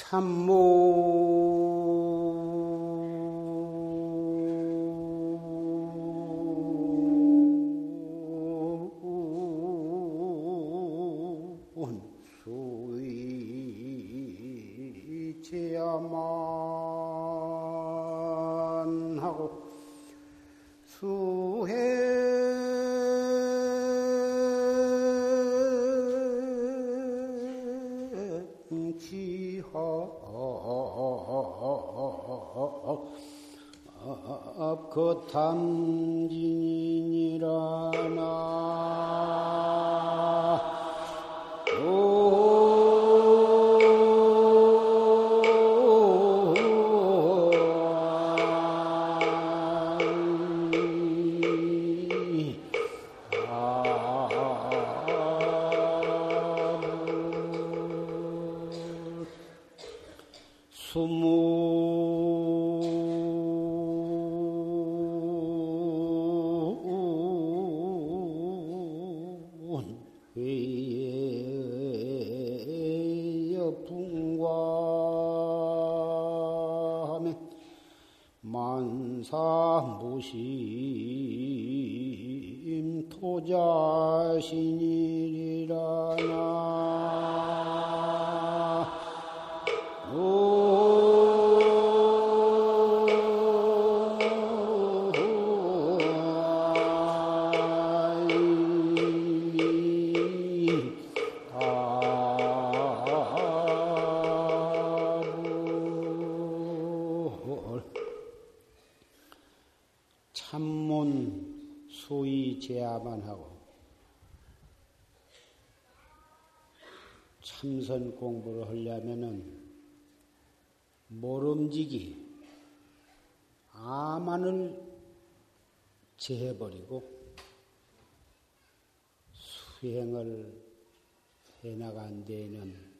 참문 탐 참문 소위 제야만 하고 참선 공부를 하려면은 모름지기 아만을 제해버리고 수행을 해나간 데에는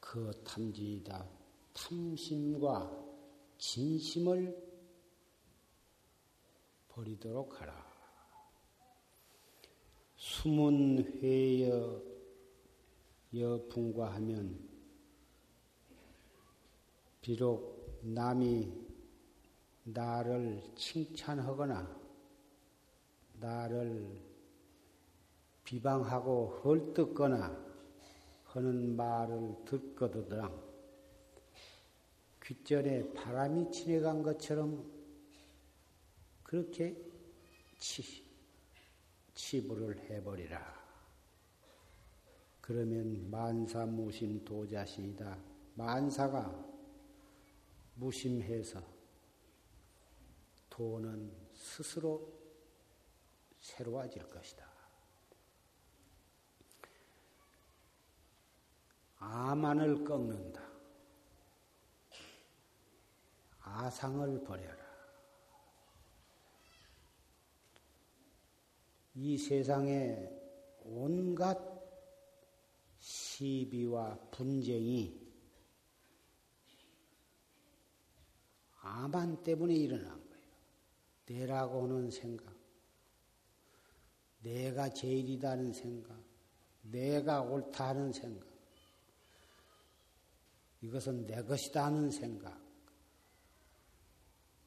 그 탐진이다. 탐심과 진심을 버리도록 하라. 숨은 회여 여풍과 하면 비록 남이 나를 칭찬하거나 나를 비방하고 헐뜯거나 하는 말을 듣거든 귓전에 바람이 지나간 것처럼 그렇게 치, 치부를 해버리라. 그러면 만사 무심 도자신이다. 만사가 무심해서 도는 스스로 새로워질 것이다. 아만을 꺾는다. 아상을 버려라. 이 세상에 온갖 시비와 분쟁이 아만 때문에 일어난 거예요. 내라고 하는 생각, 내가 제일이다는 생각, 내가 옳다 하는 생각, 이것은 내 것이다 하는 생각,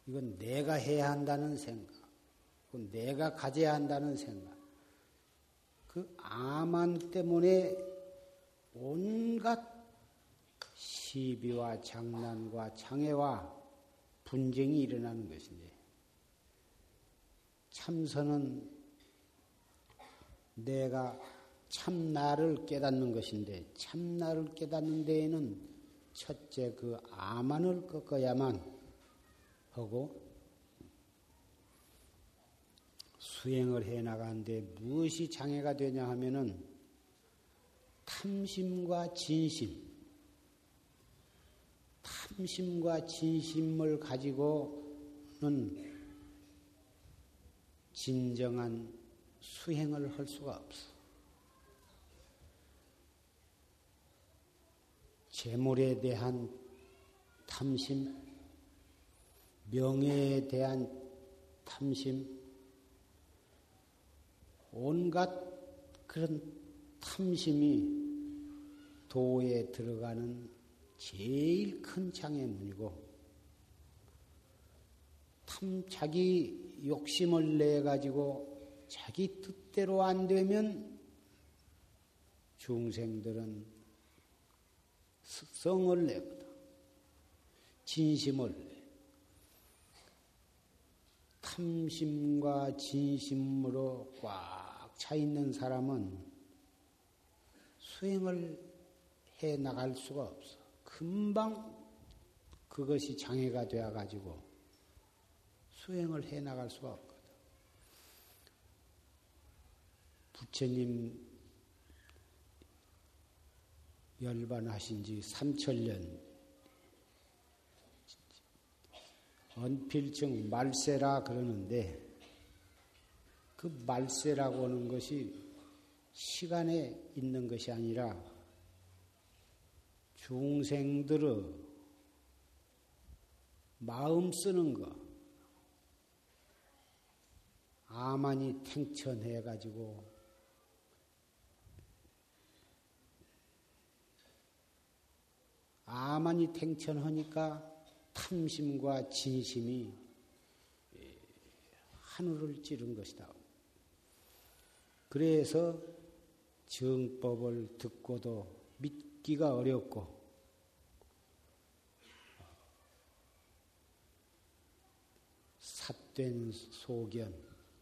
이건 내가 해야 한다는 생각, 이건 내가 가져야 한다는 생각, 그 아만 때문에 온갖 시비와 장난과 장애와 분쟁이 일어나는 것인데 참선은 내가 참나를 깨닫는 것인데 참나를 깨닫는 데에는 첫째 그 아만을 꺾어야만 하고 수행을 해 나가는데 무엇이 장애가 되냐 하면은 탐심과 진심, 탐심과 진심을 가지고는 진정한 수행을 할 수가 없어. 재물에 대한 탐심, 명예에 대한 탐심, 온갖 그런 탐심이 도에 들어가는 제일 큰 장애문이고 참 자기 욕심을 내 가지고 자기 뜻대로 안 되면 중생들은 성을 내거든. 진심을 내. 탐심과 진심으로 꽉 차 있는 사람은 수행을 해 나갈 수가 없어. 금방 그것이 장애가 되어 가지고 수행을 해 나갈 수가 없거든. 부처님 열반하신 지 삼천년. 언필증 말세라 그러는데 그 말세라고 하는 것이 시간에 있는 것이 아니라 중생들의 마음 쓰는 거 아만이 탱천해 가지고 아만이 탱천하니까 탐심과 진심이 하늘을 찌른 것이다. 그래서 정법을 듣고도 믿기가 어렵고 삿된 소견,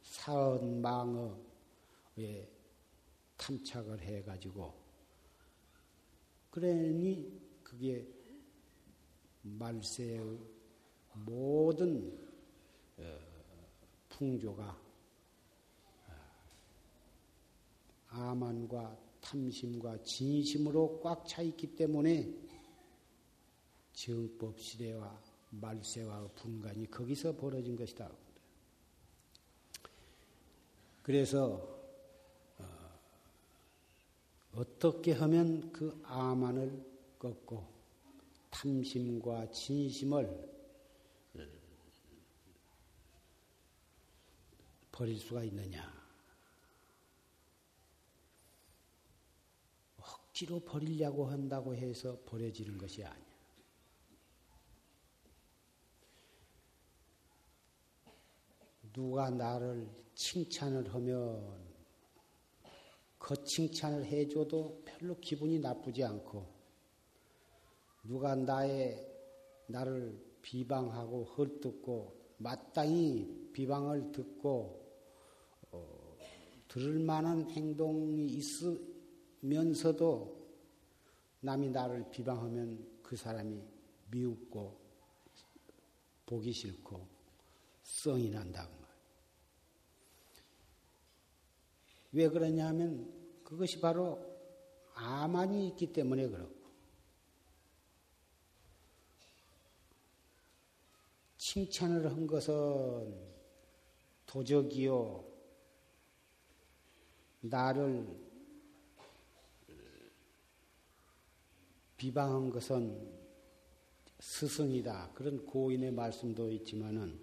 사언망어에 탐착을 해가지고 그러니 그게 말세의 모든 어, 풍조가 어, 아만과 탐심과 진심으로 꽉 차 있기 때문에 정법 시대와 말세와 분간이 거기서 벌어진 것이다. 그래서 어, 떻게 하면 그 아만을 꺾고 탐심과 진심을 버릴 수가 있느냐? 억지로 버리려고 한다고 해서 버려지는 것이 아니야. 누가 나를 칭찬을 하면 그 칭찬을 해줘도 별로 기분이 나쁘지 않고 누가 나의 나를 비방하고 헐뜯고 마땅히 비방을 듣고 어, 들을 만한 행동이 있으면서도 남이 나를 비방하면 그 사람이 미웃고 보기 싫고 썽이 난다고 말. 왜 그러냐면 그것이 바로 아만이 있기 때문에 그렇고 칭찬을 한 것은 도적이요. 나를 비방한 것은 스승이다. 그런 고인의 말씀도 있지만은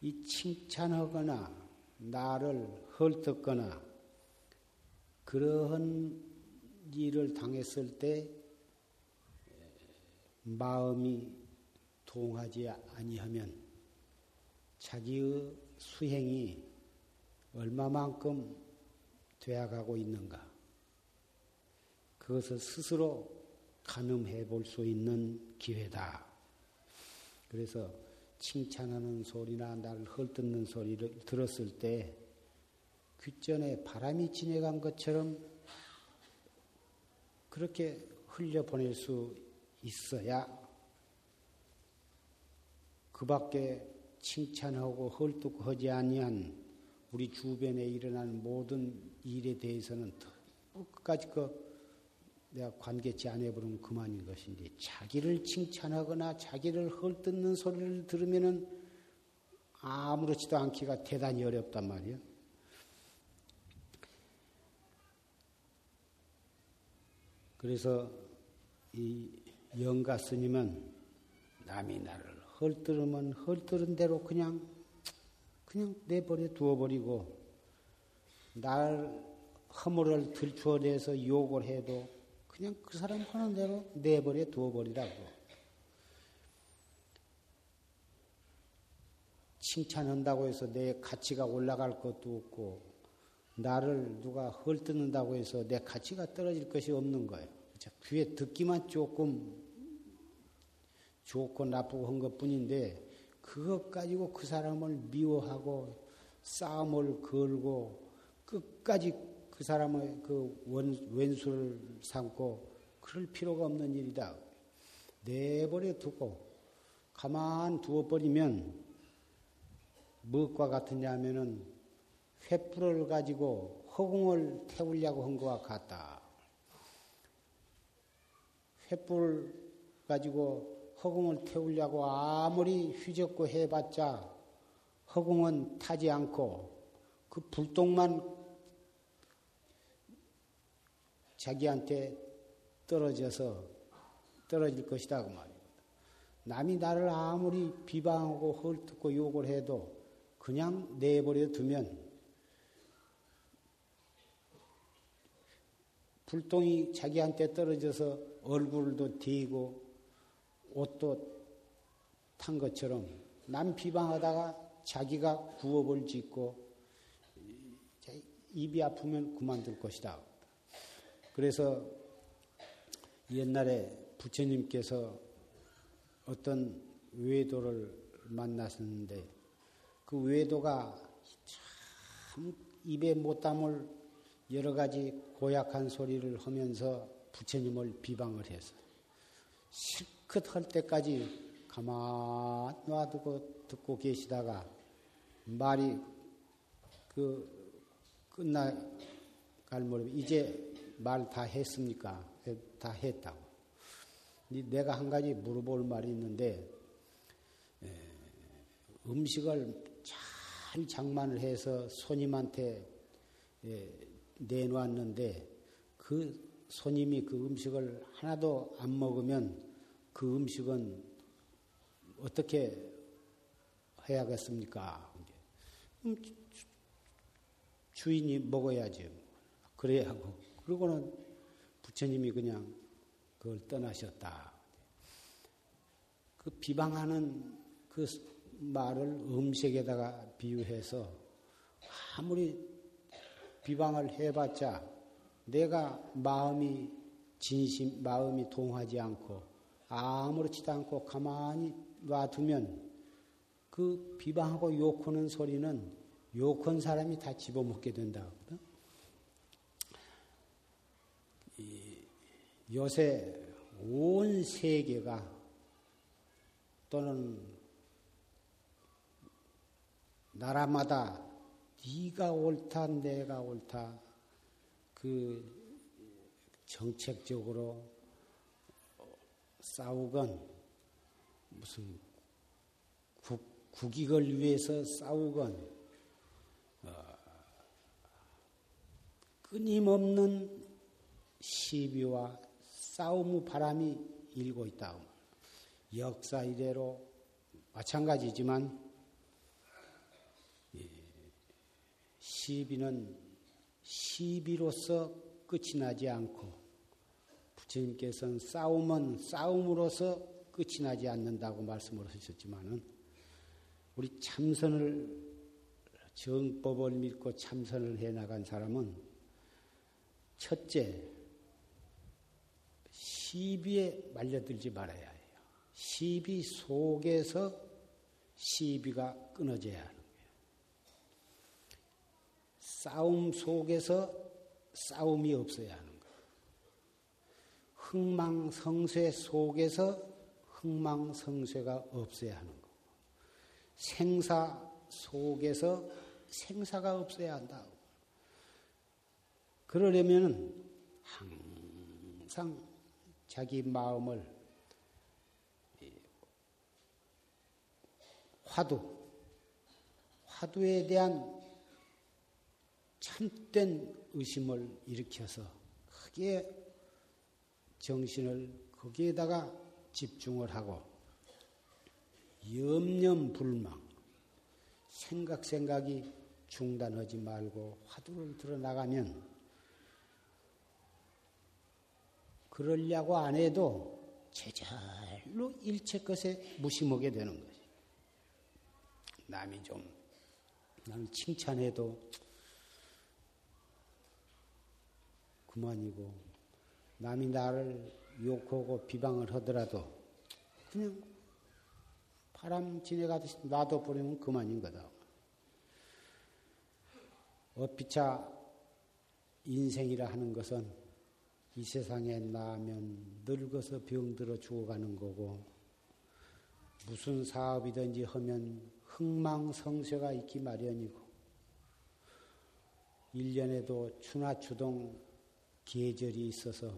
이 칭찬하거나 나를 헐뜯거나 그러한 일을 당했을 때 마음이 동하지 아니하면 자기의 수행이 얼마만큼 되어가고 있는가 그것을 스스로 가늠해 볼 수 있는 기회다. 그래서 칭찬하는 소리나 나를 헐뜯는 소리를 들었을 때 귓전에 바람이 지내간 것처럼 그렇게 흘려보낼 수 있어야 그 밖에 칭찬하고 헐뚝하지 아니한 우리 주변에 일어난 모든 일에 대해서는 끝까지 그 내가 관계치 안 해버리면 그만인 것인데 자기를 칭찬하거나 자기를 헐뜯는 소리를 들으면은 아무렇지도 않기가 대단히 어렵단 말이야. 그래서 이 영가 스님은 남이 나를 헐뜯으면 헐뜯은 대로 그냥 그냥 내버려 두어버리고 날 허물을 들추어내서 욕을 해도 그냥 그 사람 하는 대로 내버려 두어버리라고. 칭찬한다고 해서 내 가치가 올라갈 것도 없고, 나를 누가 헐뜯는다고 해서 내 가치가 떨어질 것이 없는 거예요. 귀에 듣기만 조금 좋고 나쁘고 한 것 뿐인데, 그것 가지고 그 사람을 미워하고 싸움을 걸고 끝까지 그 사람의 그 원, 왼수를 삼고 그럴 필요가 없는 일이다. 내버려 두고 가만 두어버리면 무엇과 같으냐 하면은 횃불을 가지고 허공을 태우려고 한 것과 같다. 횃불 가지고 허공을 태우려고 아무리 휘젓고 해봤자 허공은 타지 않고 그 불똥만 자기한테 떨어져서 떨어질 것이다 그 말이에요. 남이 나를 아무리 비방하고 헐뜯고 욕을 해도 그냥 내버려 두면 불똥이 자기한테 떨어져서 얼굴도 뒤고 옷도 탄 것처럼 남 비방하다가 자기가 구업을 짓고 입이 아프면 그만둘 것이다. 그래서 옛날에 부처님께서 어떤 외도를 만났었는데 그 외도가 참 입에 못 담을 여러 가지 고약한 소리를 하면서 부처님을 비방을 해서 실컷 할 때까지 가만 놔두고 듣고 계시다가 말이 그 끝나갈 무렵 이제 말 다 했습니까? 다 했다고. 내가 한 가지 물어볼 말이 있는데 음식을 잘 장만을 해서 손님한테 내놓았는데 그 손님이 그 음식을 하나도 안 먹으면 그 음식은 어떻게 해야겠습니까? 음, 주인이 먹어야지. 그래야 하고. 그러고는 부처님이 그냥 그걸 떠나셨다. 그 비방하는 그 말을 음식에다가 비유해서 아무리 비방을 해봤자 내가 마음이 진심, 마음이 동하지 않고 아무렇지도 않고 가만히 놔두면 그 비방하고 욕하는 소리는 욕한 사람이 다 집어먹게 된다. 요새 온 세계가 또는 나라마다 네가 옳다 내가 옳다 그 정책적으로 싸우건 무슨 국, 국익을 위해서 싸우건 끊임없는 시비와 싸움의 바람이 일고 있다. 역사 이래로 마찬가지지만 시비는 시비로서 끝이 나지 않고 부처님께서는 싸움은 싸움으로서 끝이 나지 않는다고 말씀을 하셨지만은 우리 참선을 정법을 믿고 참선을 해 나간 사람은 첫째, 시비에 말려들지 말아야 해요. 시비 속에서 시비가 끊어져야 거예요. 싸움 속에서 싸움이 없어야 하는 거예요. 흥망성쇠 속에서 흥망성쇠가 없어야 하는 거고, 생사 속에서 생사가 없어야 한다. 그러려면 항상 자기 마음을 화두, 화두에 대한 참된 의심을 일으켜서 크게 정신을 거기에다가 집중을 하고 염념불망 생각 생각이 중단하지 말고 화두를 들어 나가면 그러려고 안 해도 제절로 일체 것에 무심하게 되는 거지. 남이 좀 나를 칭찬해도 그만이고 남이 나를 욕하고 비방을 하더라도 그냥 바람 지내가듯이 놔둬버리면 그만인 거다. 어피차 인생이라 하는 것은 이 세상에 나면 늙어서 병들어 죽어가는 거고 무슨 사업이든지 하면 흥망성쇠가 있기 마련이고 1년에도 추나 추동 계절이 있어서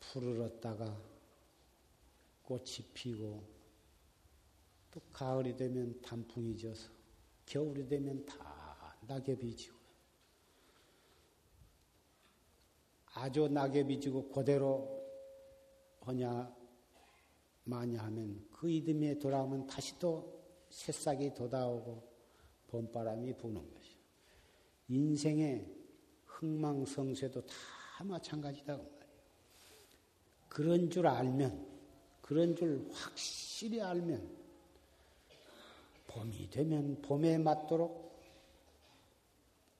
푸르렀다가 꽃이 피고 또 가을이 되면 단풍이 져서 겨울이 되면 다 낙엽이 지고 아주 낙엽이 지고 그대로 하냐 마냐 하면 그 이듬해 돌아오면 다시 또 새싹이 돋아오고 봄바람이 부는 것이요. 인생의 흥망성쇠도 다 마찬가지다. 그 그런 줄 알면, 그런 줄 확실히 알면, 봄이 되면 봄에 맞도록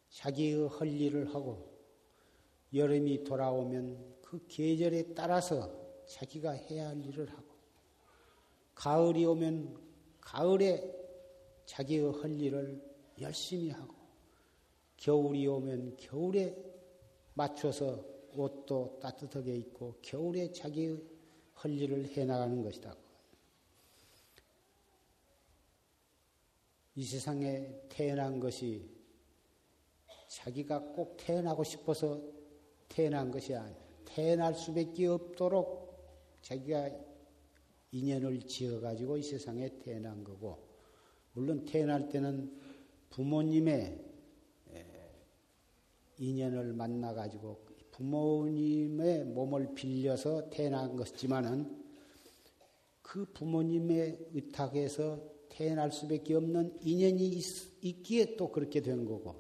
자기의 할 일을 하고, 여름이 돌아오면 그 계절에 따라서 자기가 해야 할 일을 하고, 가을이 오면 가을에 자기의 할 일을 열심히 하고, 겨울이 오면 겨울에 맞춰서 옷도 따뜻하게 입고 겨울에 자기의 할 일을 해나가는 것이다. 이 세상에 태어난 것이 자기가 꼭 태어나고 싶어서 태어난 것이 아니야. 태어날 수밖에 없도록 자기가 인연을 지어가지고 이 세상에 태어난 거고, 물론 태어날 때는 부모님의 인연을 만나 가지고 부모님의 몸을 빌려서 태어난 것이지만은 그 부모님의 의탁에서 태어날 수밖에 없는 인연이 있, 기에 또 그렇게 된 거고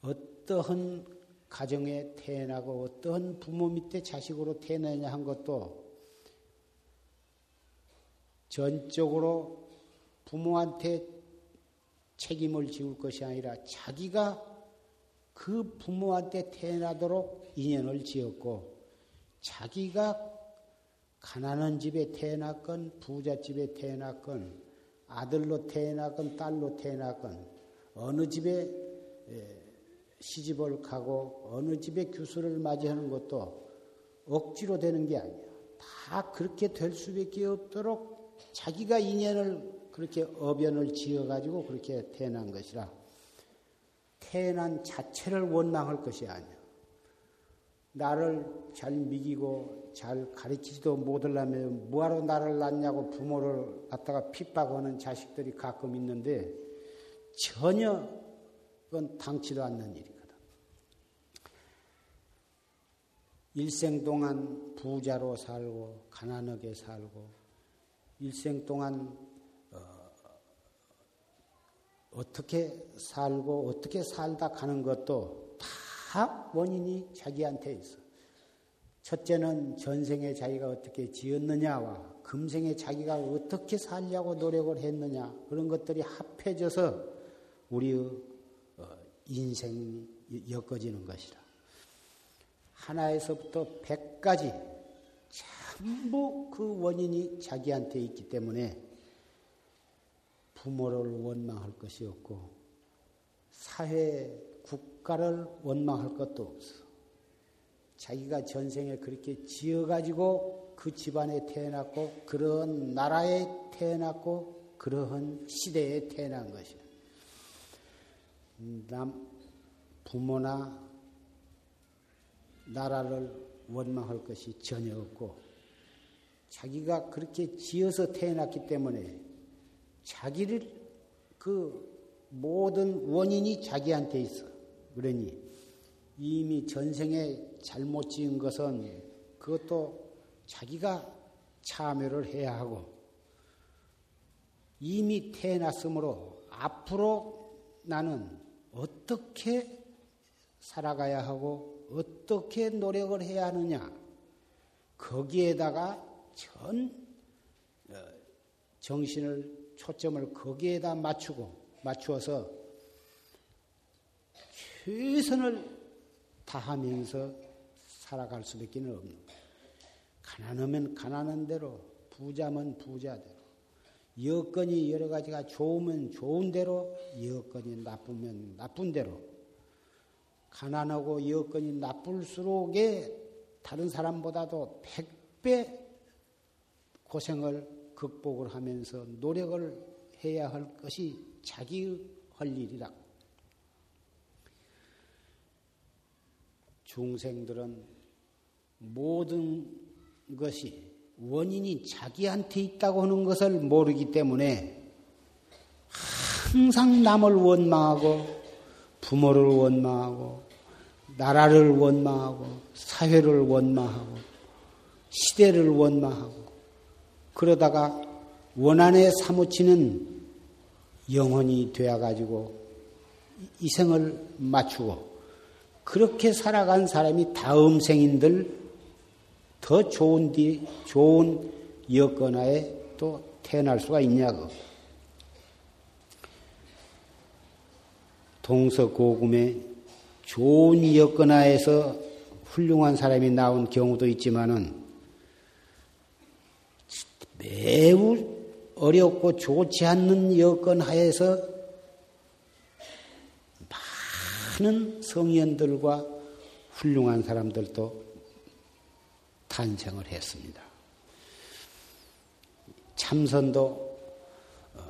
어떠한 가정에 태어나고 어떠한 부모 밑에 자식으로 태어나냐 한 것도 전적으로 부모한테 책임을 지울 것이 아니라 자기가 그 부모한테 태어나도록 인연을 지었고 자기가 가난한 집에 태어났건 부자 집에 태어났건 아들로 태어났건 딸로 태어났건 어느 집에 시집을 가고 어느 집에 교수를 맞이하는 것도 억지로 되는 게 아니야. 다 그렇게 될 수밖에 없도록 자기가 인연을 그렇게 어변을 지어가지고 그렇게 태어난 것이라 태어난 자체를 원망할 것이 아니야. 나를 잘 미기고 잘 가르치지도 못하려면 뭐하러 나를 낳냐고 부모를 갖다가 핍박하는 자식들이 가끔 있는데 전혀 그건 당치도 않는 일이거든. 일생 동안 부자로 살고 가난하게 살고 일생 동안 어떻게 살고 어떻게 살다 가는 것도 다 원인이 자기한테 있어. 첫째는 전생에 자기가 어떻게 지었느냐와 금생에 자기가 어떻게 살려고 노력을 했느냐 그런 것들이 합해져서 우리의 어, 인생이 엮어지는 것이라. 하나에서부터 백까지 전부 그 원인이 자기한테 있기 때문에 부모를 원망할 것이 없고 사회, 국가를 원망할 것도 없어. 자기가 전생에 그렇게 지어가지고 그 집안에 태어났고 그런 나라에 태어났고 그러한 시대에 태어난 것이야. 남 부모나 나라를 원망할 것이 전혀 없고 자기가 그렇게 지어서 태어났기 때문에 자기를 그 모든 원인이 자기한테 있어. 그러니 이미 전생에 잘못 지은 것은 그것도 자기가 참여를 해야 하고 이미 태어났으므로 앞으로 나는 어, 어떻게 살아가야 하고 어떻게 노력을 해야 하느냐 거기에다가 전 어, 정신을 초점을 거기에다 맞추고 맞추어서 최선을 다하면서 살아갈 수밖에 없는 거예요. 가난하면 가난한 대로, 부자면 부자대로, 여건이 여러 가지가 좋으면 좋은 대로, 여건이 나쁘면 나쁜 대로, 가난하고 여건이 나쁠수록에 다른 사람보다도 백배 고생을 극복을 하면서 노력을 해야 할 것이 자기의 할 일이라. 중생들은 모든 것이 원인이 자기한테 있다고 하는 것을 모르기 때문에 항상 남을 원망하고 부모를 원망하고 나라를 원망하고 사회를 원망하고 시대를 원망하고 그러다가 원한에 사무치는 영혼이 되어가지고 이생을 맞추고 그렇게 살아간 사람이 다음 생인들 더 좋은 뒤, 좋은 여건하에 또 태어날 수가 있냐고. 동서고금에 좋은 여건하에서 훌륭한 사람이 나온 경우도 있지만은 매우 어렵고 좋지 않는 여건 하에서 많은 성현들과 훌륭한 사람들도 탄생을 했습니다. 참선도 어,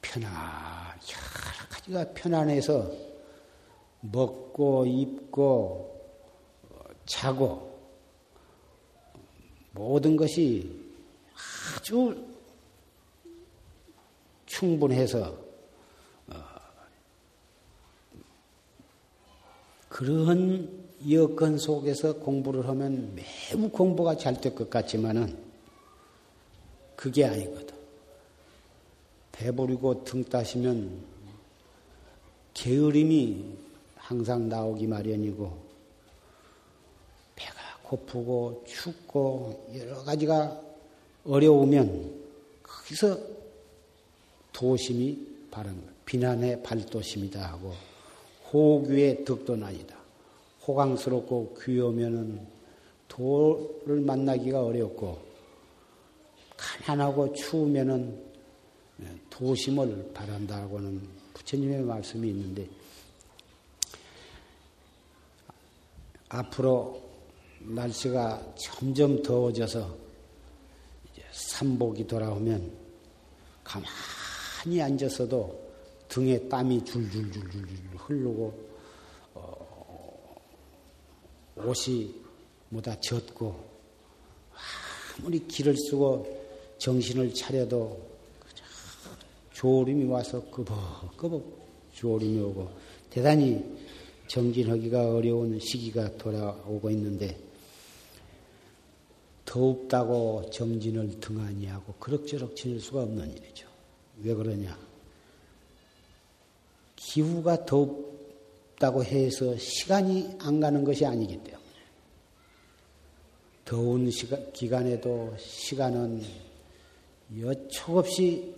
편안, 여러 가지가 편안해서 먹고 입고 어, 자고 모든 것이 아주 충분해서 어, 그런 여건 속에서 공부를 하면 매우 공부가 잘 될 것 같지만은 그게 아니거든. 배부리고 등 따시면 게으름이 항상 나오기 마련이고 배가 고프고 춥고 여러 가지가 어려우면 거기서 도심이 바른 비난의 발도심이다 하고 호규의 득도난이다. 호강스럽고 귀여우면은 돌을 만나기가 어렵고 가난하고 추우면은 도심을 바란다고는 부처님의 말씀이 있는데 앞으로 날씨가 점점 더워져서 삼복이 돌아오면 가만히 앉았어도 등에 땀이 줄줄줄줄 흐르고 옷이 뭐다 젖고 아무리 길을 쓰고 정신을 차려도 조림이 와서 끄벅끄벅 조림이 오고 대단히 정진하기가 어려운 시기가 돌아오고 있는데 더웁다고 정진을 등한히 하고 그럭저럭 지낼 수가 없는 일이죠. 왜 그러냐? 기후가 덥 덥다고 해서 시간이 안 가는 것이 아니기 때문에 더운 시간, 기간에도 시간은 여촉 없이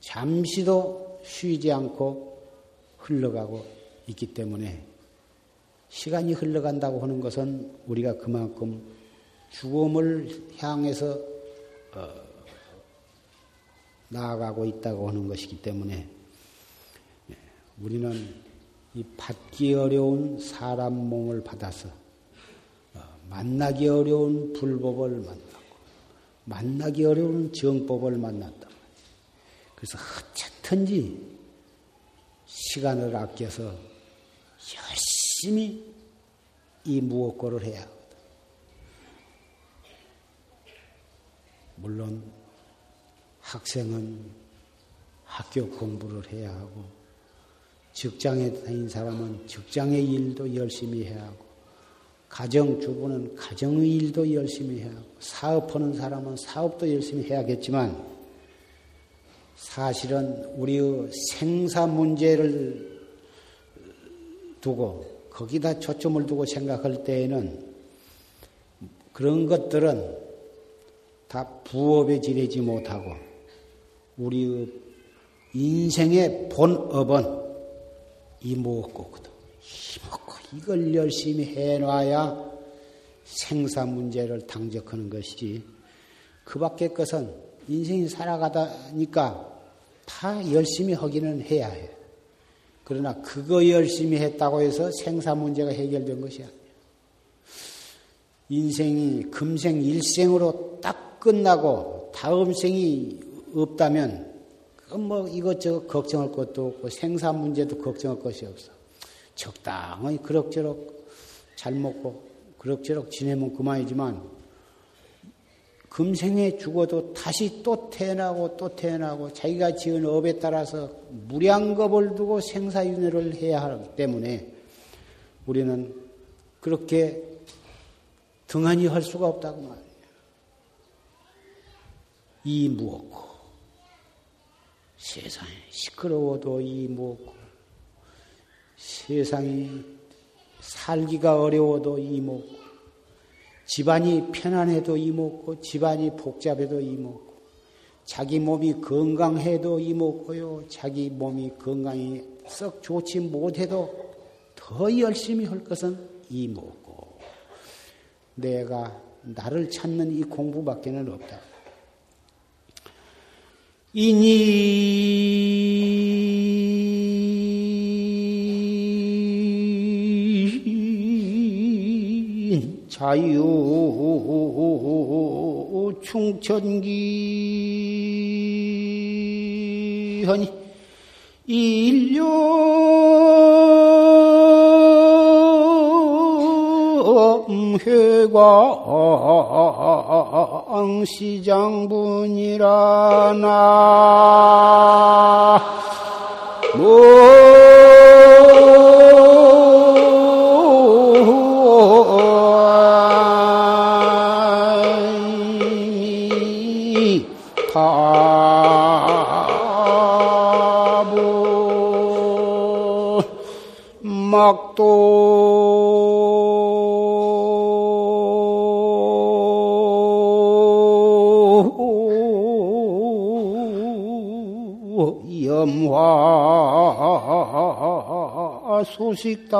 잠시도 쉬지 않고 흘러가고 있기 때문에 시간이 흘러간다고 하는 것은 우리가 그만큼 죽음을 향해서 어, 나아가고 있다고 하는 것이기 때문에 우리는 이 받기 어려운 사람 몸을 받아서 어, 만나기 어려운 불법을 만나고 만나기 어려운 정법을 만났다. 그래서 어쨌든지 시간을 아껴서 열심히 이 무엇고를 해야 하거든. 물론 학생은 학교 공부를 해야 하고 직장에 다닌 사람은 직장의 일도 열심히 해야 하고, 가정주부는 가정의 일도 열심히 해야 하고, 사업하는 사람은 사업도 열심히 해야겠지만, 사실은 우리의 생사 문제를 두고 거기다 초점을 두고 생각할 때에는 그런 것들은 다 부업에 지내지 못하고 우리의 인생의 본업은 이목고거든. 이목고 이걸 열심히 해놔야 생사 문제를 당적하는 것이지. 그 밖의 것은 인생이 살아가다니까 다 열심히 하기는 해야 해. 그러나 그거 열심히 했다고 해서 생사 문제가 해결된 것이 아니야. 인생이 금생 일생으로 딱 끝나고 다음 생이 없다면 뭐 이것저것 걱정할 것도 없고 생사 문제도 걱정할 것이 없어. 적당히 그럭저럭 잘 먹고 그럭저럭 지내면 그만이지만 금생에 죽어도 다시 또 태어나고 또 태어나고 자기가 지은 업에 따라서 무량겁을 두고 생사윤회를 해야 하기 때문에 우리는 그렇게 등한히 할 수가 없다고 말이에요. 이 무엇고? 세상에 시끄러워도 이 무엇고? 세상이 살기가 어려워도 이 무엇고 집안이 편안해도 이먹고 집안이 복잡해도 이먹고 자기 몸이 건강해도 이먹고요 자기 몸이 건강이 썩 좋지 못해도 더 열심히 할 것은 이먹고 내가 나를 찾는 이 공부밖에는 없다. 이니 자유 충천기 하니 일념회광 시장분이라 나 염화 소식단하라.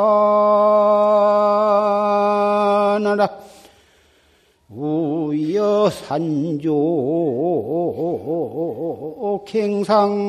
우여 산조 갱상혼이라나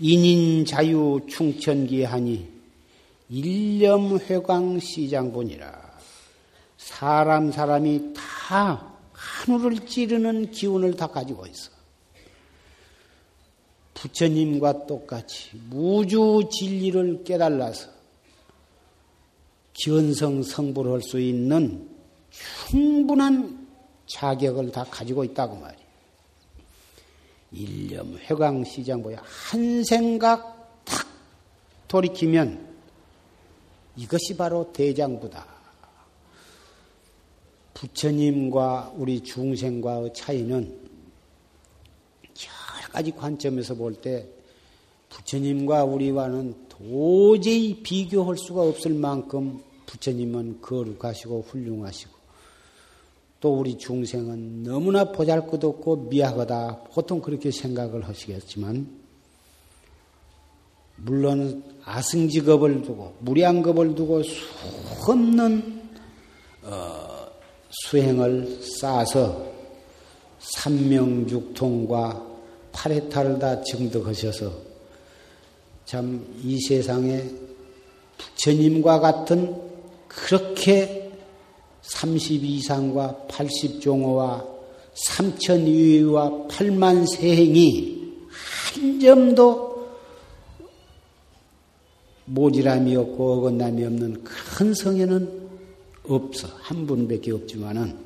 인인 자유 충천기하니 일념 회광 시장본이라 사람 사람이 다 하늘을 찌르는 기운을 다 가지고 있어. 부처님과 똑같이 무주 진리를 깨달아서 견성 성불 할수 있는 충분한 자격을 다 가지고 있다고 말이에요. 일념 회광 시장 보야 한 생각 탁 돌이키면 이것이 바로 대장부다. 부처님과 우리 중생과의 차이는 여러 가지 관점에서 볼 때 부처님과 우리와는 도저히 비교할 수가 없을 만큼 부처님은 거룩하시고 훌륭하시고 또 우리 중생은 너무나 보잘 것 없고 미약하다. 보통 그렇게 생각을 하시겠지만, 물론 아승직업을 두고, 무량겁을 두고 수없는, 어, 수행을 쌓아서 삼명육통과 파레타를 다 증득하셔서 참 이 세상에 부처님과 같은 그렇게 32상과 80종어와 3천위와 8만 세행이 한 점도 모지람이 없고 어긋남이 없는 큰 성에는 없어. 한 분밖에 없지만은,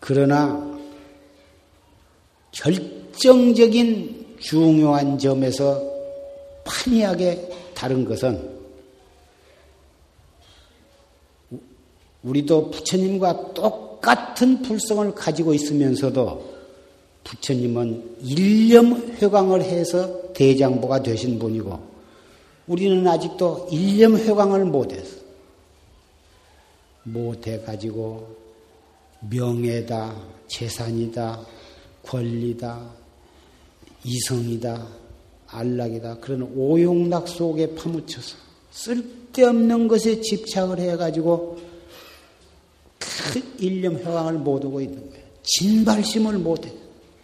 그러나 결정적인 중요한 점에서 판이하게 다른 것은 우리도 부처님과 똑같은 불성을 가지고 있으면서도 부처님은 일념 회광을 해서 대장보가 되신 분이고 우리는 아직도 일념 회광을 못해서 못해가지고 명예다, 재산이다, 권리다, 이성이다, 안락이다 그런 오용락 속에 파묻혀서 쓸데없는 것에 집착을 해가지고 큰 일념 회왕을 못 오고 있는 거예요. 진발심을 못해.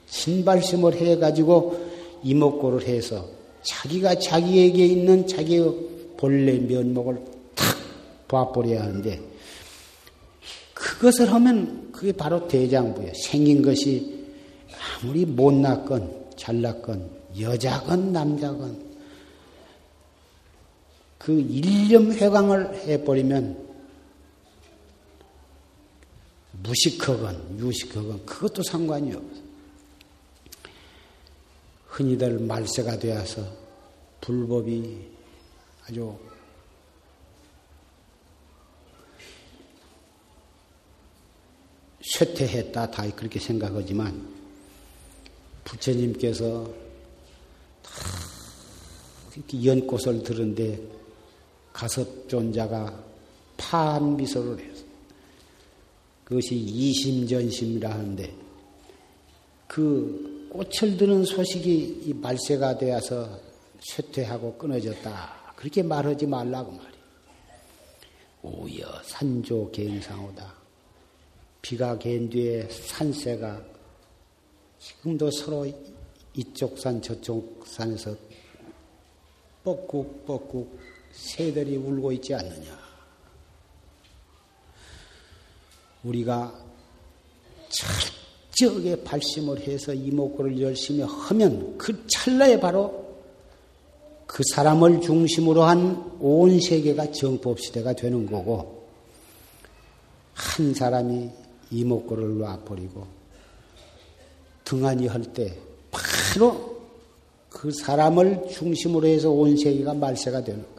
진발심을 해가지고 이목고를 해서 자기가 자기에게 있는 자기의 본래 면목을 탁 봐버려야 하는데 그것을 하면 그게 바로 대장부예요. 생긴 것이 아무리 못났건 잘났건 여자건 남자건 그 일념 회광을 해버리면 무식하건 유식하건 그것도 상관이 없어. 흔히들 말세가 되어서 불법이 아주 쇠퇴했다 다 그렇게 생각하지만 부처님께서 다 이렇게 연꽃을 들은데 가섭존자가 파한 미소를 해서 그것이 이심전심이라 하는데 그 꽃을 드는 소식이 이 말세가 되어서 쇠퇴하고 끊어졌다. 그렇게 말하지 말라고 말이야. 오여 산조 갱상오다. 비가 갠 뒤에 산새가 지금도 서로 이쪽 산 저쪽 산에서 뻐꾹뻐꾹 새들이 울고 있지 않느냐. 우리가 철저하게 발심을 해서 이목구를 열심히 하면 그 찰나에 바로 그 사람을 중심으로 한 온 세계가 정법시대가 되는 거고 한 사람이 이목구를 놔버리고 등한히 할 때 바로 그 사람을 중심으로 해서 온 세계가 말세가 되는 거예요.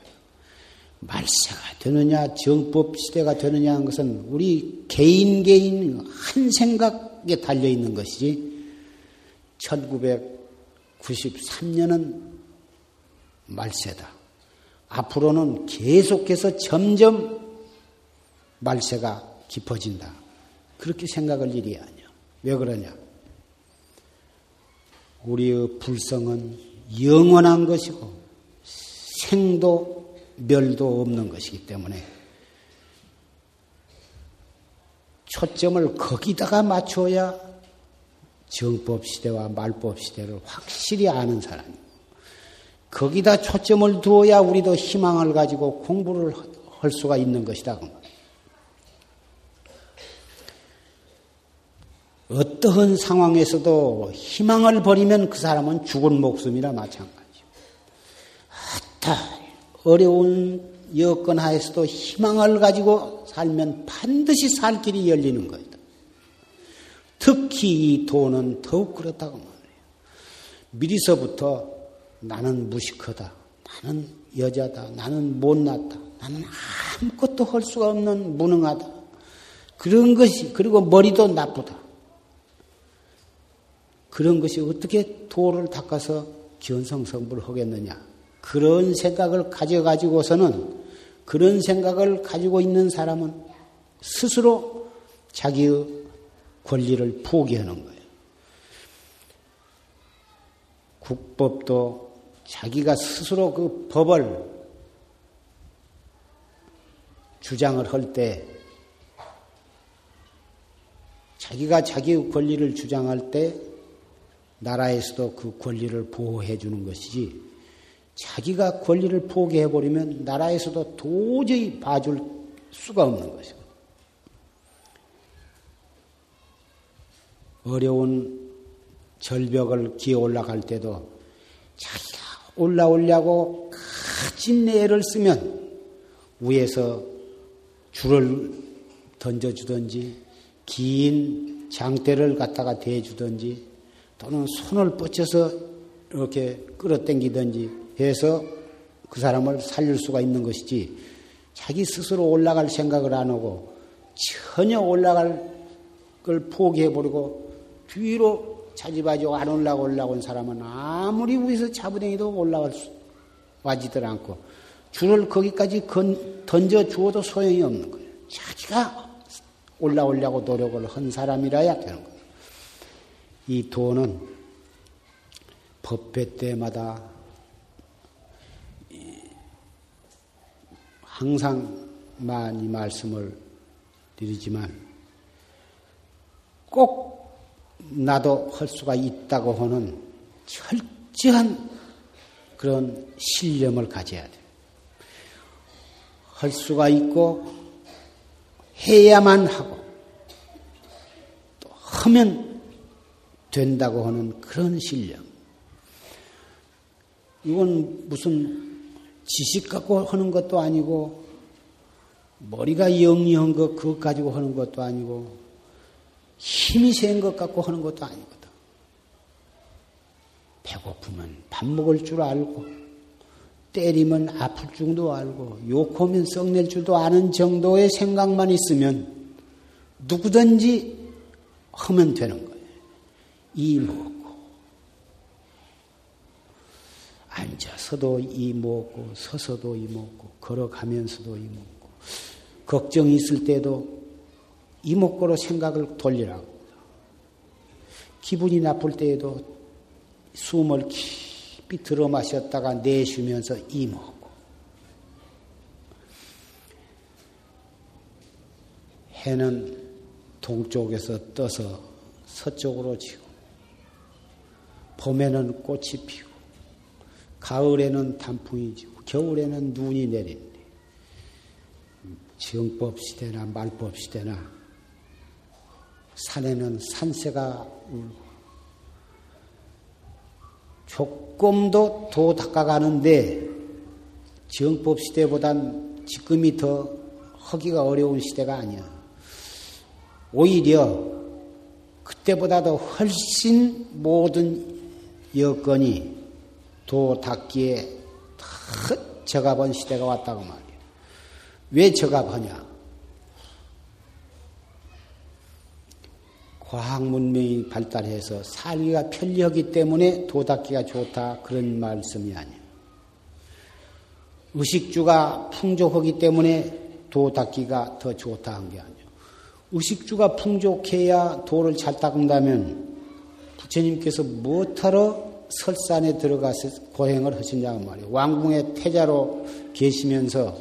말세가 되느냐, 정법 시대가 되느냐 하는 것은 우리 개인 개인 한 생각에 달려 있는 것이지, 1993년은 말세다. 앞으로는 계속해서 점점 말세가 깊어진다. 그렇게 생각할 일이 아니야. 왜 그러냐? 우리의 불성은 영원한 것이고, 생도 멸도 없는 것이기 때문에 초점을 거기다가 맞춰야 정법 시대와 말법 시대를 확실히 아는 사람이고 거기다 초점을 두어야 우리도 희망을 가지고 공부를 할 수가 있는 것이다. 어떠한 상황에서도 희망을 버리면 그 사람은 죽은 목숨이나 마찬가지요. 아따, 어려운 여건 하에서도 희망을 가지고 살면 반드시 살 길이 열리는 거다. 특히 이 돈은 더욱 그렇다고 말해요. 미리서부터 나는 무식하다. 나는 여자다. 나는 못났다. 나는 아무것도 할 수가 없는 무능하다. 그런 것이, 그리고 머리도 나쁘다. 그런 것이 어떻게 도를 닦아서 견성성불을 하겠느냐. 그런 생각을 가져가지고서는 그런 생각을 가지고 있는 사람은 스스로 자기의 권리를 포기하는 거예요. 국법도 자기가 스스로 그 법을 주장을 할 때 자기가 자기의 권리를 주장할 때 나라에서도 그 권리를 보호해 주는 것이지 자기가 권리를 포기해 버리면 나라에서도 도저히 봐줄 수가 없는 것이고. 어려운 절벽을 기어 올라갈 때도 자기가 올라오려고 처진 애를 쓰면 위에서 줄을 던져주든지 긴 장대를 갖다가 대주든지 또는 손을 뻗쳐서 이렇게 끌어당기든지 해서 그 사람을 살릴 수가 있는 것이지 자기 스스로 올라갈 생각을 안 하고 전혀 올라갈 걸 포기해버리고 뒤로 자지바지고 안 올라가 올라온 사람은 아무리 위에서 차부댕이도 올라갈 수, 와지들 않고 줄을 거기까지 건, 던져 주어도 소용이 없는 거예요. 자기가 올라오려고 노력을 한 사람이라야 되는 거예요. 이 도는 법회 때마다 항상 많이 말씀을 드리지만 꼭 나도 할 수가 있다고 하는 철저한 그런 신념을 가져야 돼. 할 수가 있고 해야만 하고 또 하면 된다고 하는 그런 신념. 이건 무슨 지식 갖고 하는 것도 아니고 머리가 영리한 것 그것 가지고 하는 것도 아니고 힘이 센 것 갖고 하는 것도 아니거든. 배고프면 밥 먹을 줄 알고, 때리면 아플 줄도 알고, 욕하면 썩낼 줄도 아는 정도의 생각만 있으면 누구든지 하면 되는 거예요. 이 먹고, 앉아서도 이 먹고, 서서도 이 먹고, 걸어가면서도 이 먹고, 걱정이 있을 때도 이목구로 생각을 돌리라고. 기분이 나쁠 때에도 숨을 깊이 들어 마셨다가 내쉬면서 이목구. 해는 동쪽에서 떠서 서쪽으로 지고, 봄에는 꽃이 피고, 가을에는 단풍이 지고, 겨울에는 눈이 내린대. 정법 시대나 말법 시대나 산에는 산새가 울고 조금도 도 닦아가는데 정법 시대보단 지금이 더 하기가 어려운 시대가 아니야. 오히려 그때보다 도 훨씬 모든 여건이 도 닦기에 더 적합한 시대가 왔다고 말이야. 왜 적합하냐? 과학 문명이 발달해서 살기가 편리하기 때문에 도 닦기가 좋다 그런 말씀이 아니에요. 의식주가 풍족하기 때문에 도 닦기가 더 좋다 한 게 아니에요. 의식주가 풍족해야 도를 잘 닦는다면 부처님께서 무엇하러 설산에 들어가서 고행을 하시냐고 말이에요. 왕궁의 태자로 계시면서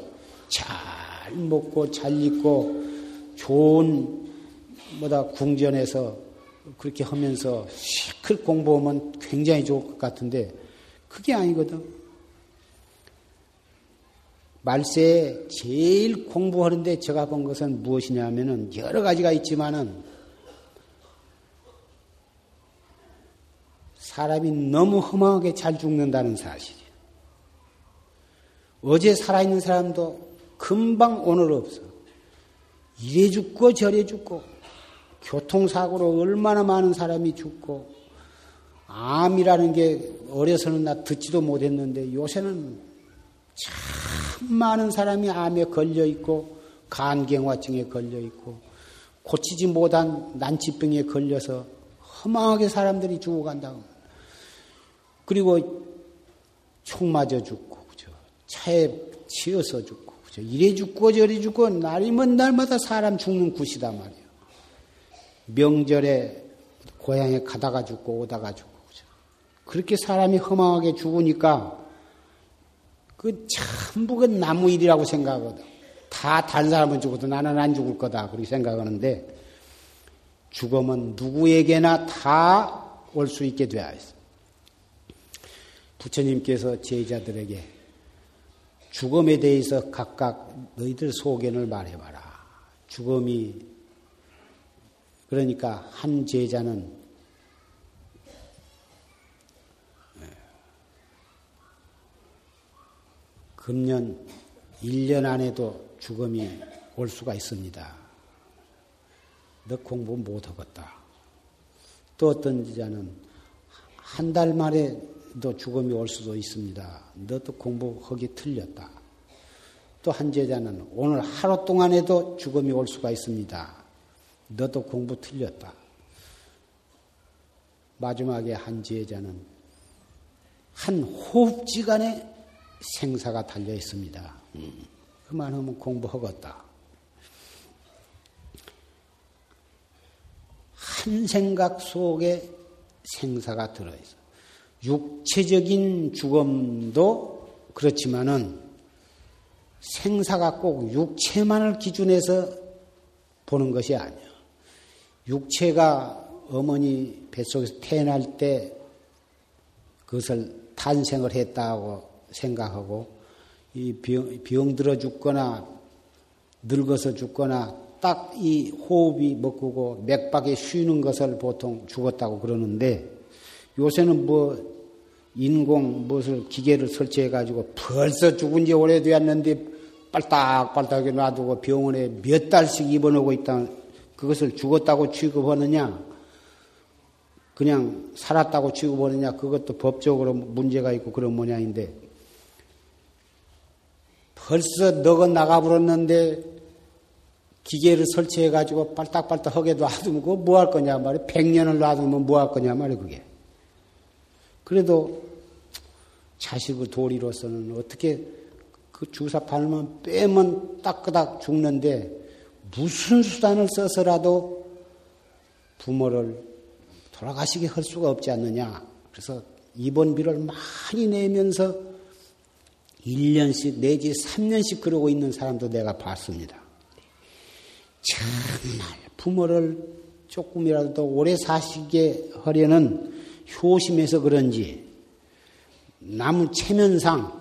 잘 먹고 잘 입고 좋은 뭐다 궁전에서 그렇게 하면서 시클 공부하면 굉장히 좋을 것 같은데 그게 아니거든. 말세에 제일 공부하는데 제가 본 것은 무엇이냐면은 여러 가지가 있지만은 사람이 너무 허망하게 잘 죽는다는 사실이에요. 어제 살아있는 사람도 금방 오늘 없어. 이래 죽고 저래 죽고 교통사고로 얼마나 많은 사람이 죽고 암이라는 게 어려서는 나 듣지도 못했는데 요새는 참 많은 사람이 암에 걸려 있고 간경화증에 걸려 있고 고치지 못한 난치병에 걸려서 허망하게 사람들이 죽어간다고. 그리고 총 맞아 죽고 그죠? 차에 치여서 죽고 그죠? 이래 죽고 저래 죽고 날이면 날마다 사람 죽는 굿이다 말이야. 명절에 고향에 가다가 죽고 오다가 죽고 그죠? 그렇게 사람이 허망하게 죽으니까 그 전부가 나무 일이라고 생각하거든. 다 다른 사람은 죽어도 나는 안 죽을 거다 그렇게 생각하는데 죽음은 누구에게나 다 올 수 있게 되어 있어. 부처님께서 제자들에게 죽음에 대해서 각각 너희들 소견을 말해봐라. 죽음이 그러니까 한 제자는 금년 1년 안에도 죽음이 올 수가 있습니다. 너 공부 못하겠다. 또 어떤 자는 한 달 만에 도 죽음이 올 수도 있습니다. 너도 공부하기 틀렸다. 또 한 제자는 오늘 하루 동안에도 죽음이 올 수가 있습니다. 너도 공부 틀렸다. 마지막에 한 제자는 한 호흡지간에 생사가 달려 있습니다. 음, 그만하면 공부하겠다. 한 생각 속에 생사가 들어있어. 육체적인 죽음도 그렇지만은 생사가 꼭 육체만을 기준해서 보는 것이 아니야. 육체가 어머니 뱃속에서 태어날 때 그것을 탄생을 했다고 생각하고 이 병, 병 들어 죽거나 늙어서 죽거나 딱 이 호흡이 먹고 맥박이 쉬는 것을 보통 죽었다고 그러는데 요새는 뭐 인공 무엇을 기계를 설치해 가지고 벌써 죽은 지 오래되었는데 빨딱빨딱하게 놔두고 병원에 몇 달씩 입원하고 있다 그것을 죽었다고 취급하느냐 그냥 살았다고 취급하느냐 그것도 법적으로 문제가 있고 그런 모양인데 벌써 너가 나가버렸는데 기계를 설치해 가지고 빨딱빨딱 하게 놔두면 그거 뭐 할 거냐 말이야. 백년을 놔두면 뭐 할 거냐 말이야 그게. 그래도 자식의 도리로서는 어떻게 그 주사 팔면 빼면 따끄닥 죽는데 무슨 수단을 써서라도 부모를 돌아가시게 할 수가 없지 않느냐. 그래서 입원비를 많이 내면서 1년씩 내지 3년씩 그러고 있는 사람도 내가 봤습니다. 정말 부모를 조금이라도 오래 사시게 하려는 효심에서 그런지 남은 체면상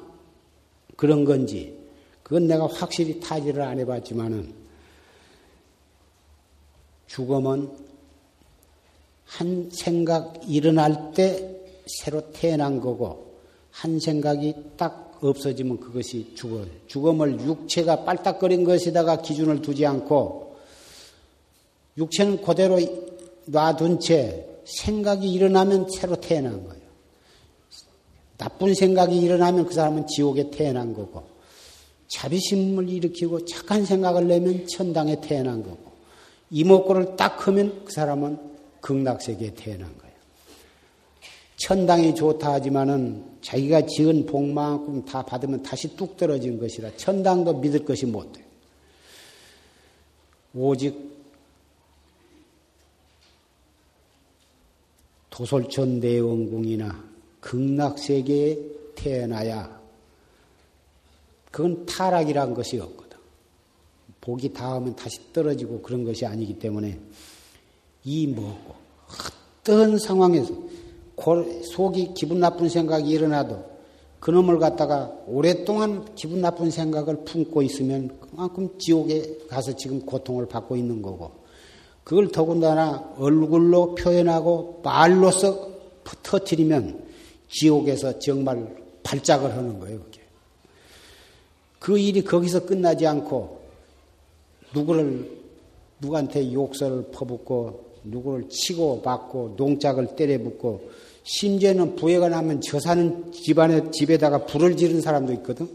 그런 건지 그건 내가 확실히 타지를 안 해봤지만은 죽음은 한 생각 일어날 때 새로 태어난 거고 한 생각이 딱 없어지면 그것이 죽어요. 죽음을 육체가 빨딱거린 것에다가 기준을 두지 않고 육체는 그대로 놔둔 채 생각이 일어나면 새로 태어난 거예요. 나쁜 생각이 일어나면 그 사람은 지옥에 태어난 거고 자비심을 일으키고 착한 생각을 내면 천당에 태어난 거고 이목구를 딱 하면 그 사람은 극락세계에 태어난 거예요. 천당이 좋다 하지만은 자기가 지은 복만큼 다 받으면 다시 뚝 떨어진 것이라 천당도 믿을 것이 못 돼요. 오직 도솔천 대원궁이나 극락세계에 태어나야 그건 타락이란 것이 없거든. 복이 닿으면 다시 떨어지고 그런 것이 아니기 때문에 이 뭐고 어떤 상황에서 속이 기분 나쁜 생각이 일어나도 그놈을 갖다가 오랫동안 기분 나쁜 생각을 품고 있으면 그만큼 지옥에 가서 지금 고통을 받고 있는 거고 그걸 더군다나 얼굴로 표현하고 말로서 터트리면 지옥에서 정말 발작을 하는 거예요. 그게. 그 일이 거기서 끝나지 않고 누구를 누구한테 욕설을 퍼붓고 누구를 치고 받고 농작을 때려붓고 심지어는 부해가 나면 저 사는 집안에 집에다가 불을 지른 사람도 있거든.